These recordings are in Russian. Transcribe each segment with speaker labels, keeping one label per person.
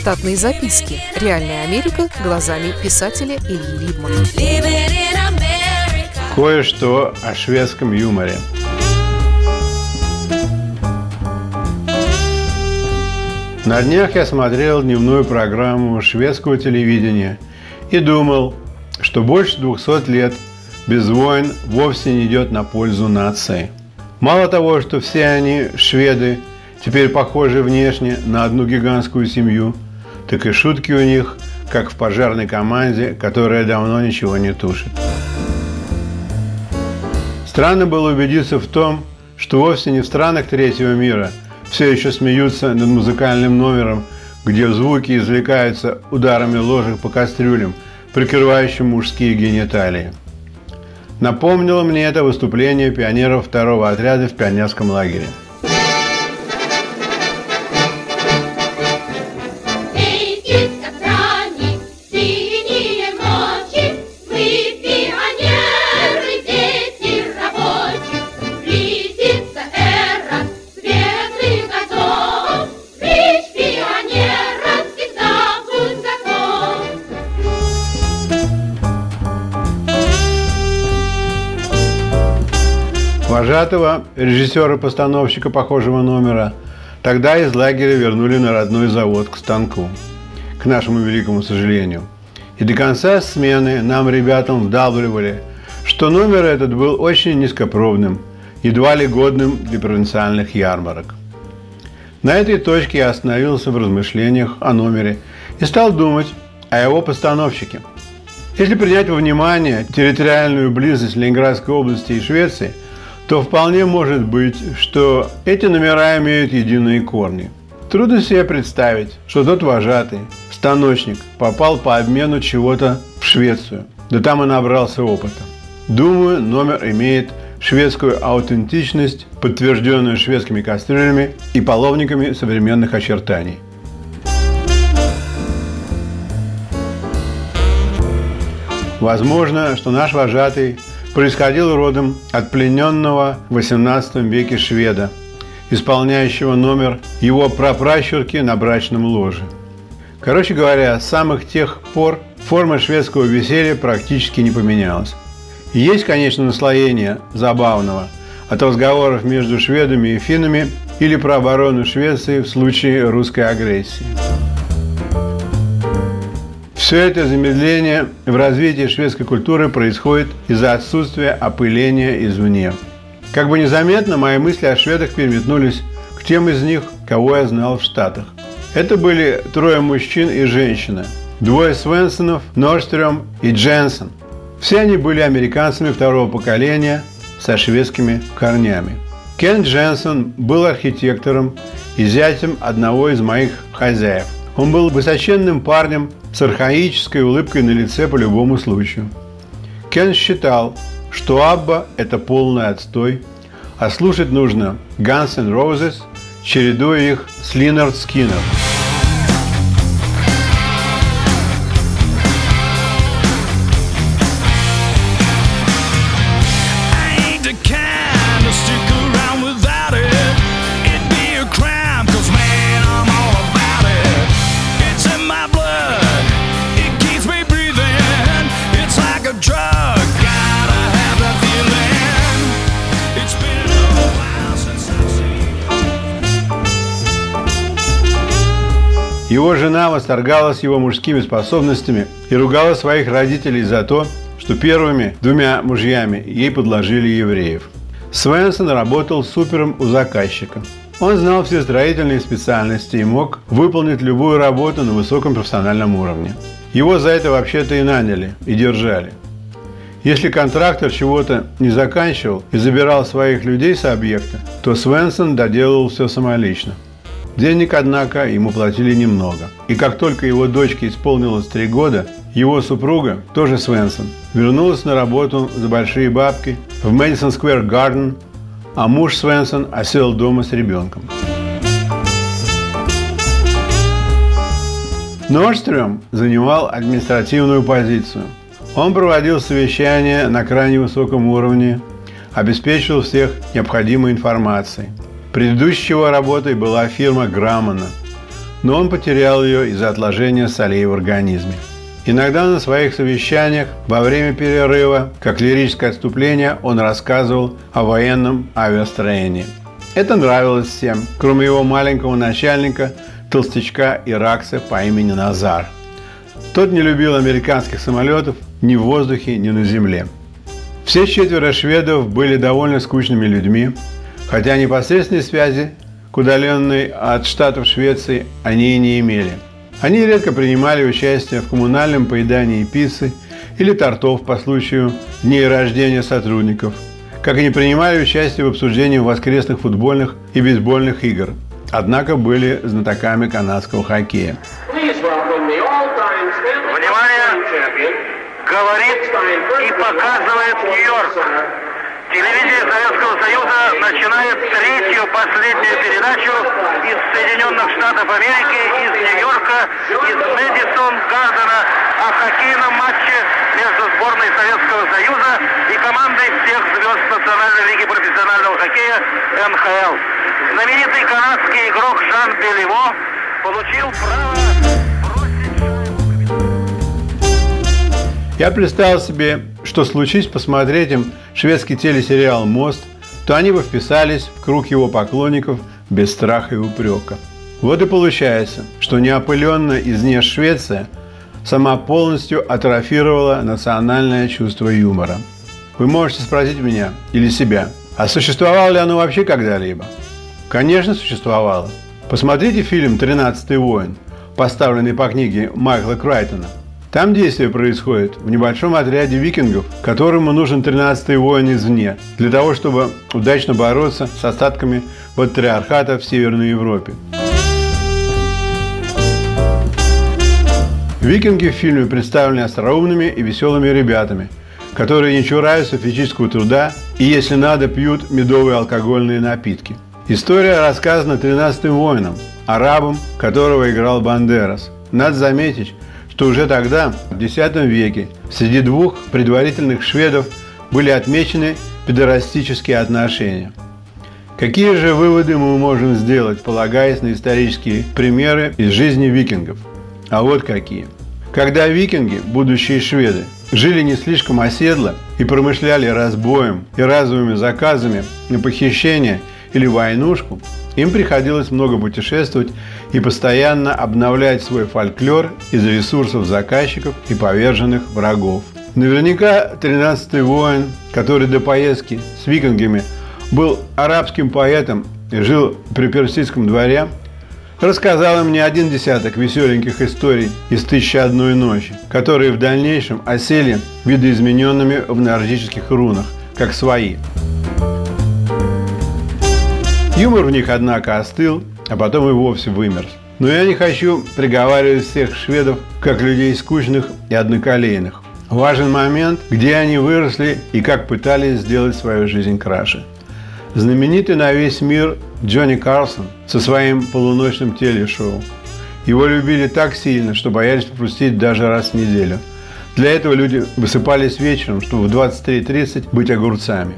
Speaker 1: Штатные записки. Реальная Америка глазами писателя Ильи Либмана.
Speaker 2: Кое-что о шведском юморе. На днях я смотрел дневную программу шведского телевидения и думал, что больше 200 лет без войн вовсе не идет на пользу нации. Мало того, что все они, шведы, теперь похожи внешне на одну гигантскую семью, так и шутки у них, как в пожарной команде, которая давно ничего не тушит. Странно было убедиться в том, что вовсе не в странах третьего мира все еще смеются над музыкальным номером, где звуки извлекаются ударами ложек по кастрюлям, прикрывающим мужские гениталии. Напомнило мне это выступление пионеров второго отряда в пионерском лагере. Вожатого, режиссера-постановщика похожего номера, тогда из лагеря вернули на родной завод к станку, к нашему великому сожалению. И до конца смены нам, ребятам, вдалбливали, что номер этот был очень низкопробным, едва ли годным для провинциальных ярмарок. На этой точке я остановился в размышлениях о номере и стал думать о его постановщике. Если принять во внимание территориальную близость Ленинградской области и Швеции – то вполне может быть, что эти номера имеют единые корни. Трудно себе представить, что тот вожатый, станочник, попал по обмену чего-то в Швецию. Да там и набрался опыта. Думаю, номер имеет шведскую аутентичность, подтвержденную шведскими кастрюлями и половниками современных очертаний. Возможно, что наш вожатый происходил родом от плененного в XVIII веке шведа, исполняющего номер его прапращурки на брачном ложе. Короче говоря, с самых тех пор форма шведского веселья практически не поменялась. есть, конечно, наслоение забавного от разговоров между шведами и финнами или про оборону Швеции в случае русской агрессии. Все это замедление в развитии шведской культуры происходит из-за отсутствия опыления извне. Как бы незаметно мои мысли о шведах переметнулись к тем из них, кого я знал в Штатах. Это были трое мужчин и женщина. Двое Свенсонов, Норстрём и Дженсен. Все они были американцами второго поколения со шведскими корнями. Кен Дженсен был архитектором и зятем одного из моих хозяев. Он был высоченным парнем с архаической улыбкой на лице по любому случаю. Кен считал, что Абба – это полный отстой, а слушать нужно Guns N' Roses, чередуя их с Линард Скиннер – Его жена восторгалась его мужскими способностями и ругала своих родителей за то, что первыми двумя мужьями ей подложили евреев. Свенсон работал супером у заказчика. Он знал все строительные специальности и мог выполнить любую работу на высоком профессиональном уровне. Его за это вообще-то и наняли, и держали. Если контрактор чего-то не заканчивал и забирал своих людей с объекта, то Свенсон доделывал все самолично – Денег, однако, ему платили немного. И как только его дочке исполнилось три года, его супруга, тоже Свенсон, вернулась на работу за большие бабки в Мэдисон Сквер Гарден, а муж Свенсон осел дома с ребенком. Норстрём занимал административную позицию. Он проводил совещания на крайне высоком уровне, обеспечивал всех необходимой информацией – Предыдущей его работой была фирма Граммана. но он потерял ее из-за отложения солей в организме. Иногда на своих совещаниях во время перерыва, как лирическое отступление, он рассказывал о военном авиастроении. Это нравилось всем, кроме его маленького начальника, толстячка Иракса по имени Назар. Тот не любил американских самолетов ни в воздухе, ни на земле. Все четверо шведов были довольно скучными людьми, хотя непосредственной связи к удаленной от штатов Швеции они и не имели – они редко принимали участие в коммунальном поедании пиццы или тортов по случаю дней рождения сотрудников, как и не принимали участие в обсуждении воскресных футбольных и бейсбольных игр, однако были знатоками канадского хоккея.
Speaker 3: Внимание! Говорит и показывает Нью-Йорк. Телевидение Советского Союза начинает третью последнюю передачу из Соединенных Штатов Америки, из Нью-Йорка, из Мэдисон Гардена о хоккейном матче между сборной Советского Союза и командой всех звезд Национальной лиги профессионального хоккея НХЛ. Знаменитый канадский игрок Жан Белево получил право
Speaker 2: Я представил себе, что случись посмотреть им шведский телесериал «Мост», то они бы вписались в круг его поклонников без страха и упрека. Вот и получается, что неопыленная из нее Швеция сама полностью атрофировала национальное чувство юмора. Вы можете спросить меня или себя, а существовало ли оно вообще когда-либо? Конечно, существовало. Посмотрите фильм «Тринадцатый воин», поставленный по книге Майкла Крайтона – там действие происходит в небольшом отряде викингов, которому нужен 13-й воин извне, для того, чтобы удачно бороться с остатками патриархата в Северной Европе. Викинги в фильме представлены остроумными и веселыми ребятами, которые не чураются физического труда и, если надо, пьют медовые алкогольные напитки. История рассказана 13-м воином, арабом, которого играл Бандерас. Надо заметить, что уже тогда, в X веке, среди двух предварительных шведов были отмечены педорастические отношения. Какие же выводы мы можем сделать, полагаясь на исторические примеры из жизни викингов? А вот какие. Когда викинги, будущие шведы, жили не слишком оседло и промышляли разбоем и разовыми заказами на похищение или войнушку, им приходилось много путешествовать и постоянно обновлять свой фольклор из ресурсов заказчиков и поверженных врагов. Наверняка 13-й воин, который до поездки с викингами был арабским поэтом и жил при персидском дворе, рассказал им не один десяток веселеньких историй из «Тысячи одной ночи», которые в дальнейшем осели видоизмененными в нордических рунах, как свои – Юмор в них, однако, остыл, а потом и вовсе вымерз. Но я не хочу приговаривать всех шведов как людей скучных и одноколейных. Важен момент, где они выросли и как пытались сделать свою жизнь краше. Знаменитый на весь мир Джонни Карлсон со своим полуночным телешоу. Его любили так сильно, что боялись пропустить даже раз в неделю. Для этого люди высыпались вечером, чтобы в 23.30 быть огурцами.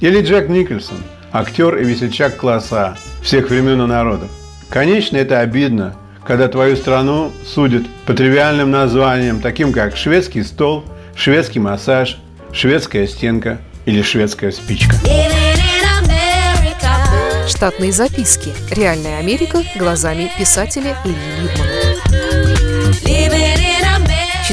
Speaker 2: Или Джек Никольсон – актер и весельчак класса всех времен и народов. Конечно, это обидно, когда твою страну судят по тривиальным названиям, таким как шведский стол, шведский массаж, шведская стенка или шведская спичка.
Speaker 1: Штатные записки. Реальная Америка глазами писателя Ильи Либмана.